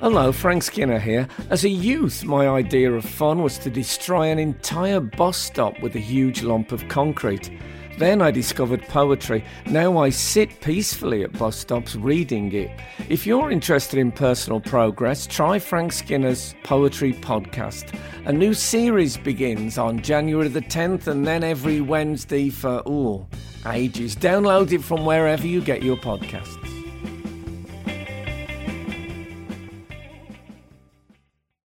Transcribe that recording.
Hello, Frank Skinner here. As a youth, my idea of fun was to destroy an entire bus stop with a huge lump of concrete. Then I discovered poetry. Now I sit peacefully at bus stops reading it. If you're interested in personal progress, try Frank Skinner's Poetry Podcast. A new series begins on January the 10th and then every Wednesday for, all ages. Download it from wherever you get your podcasts.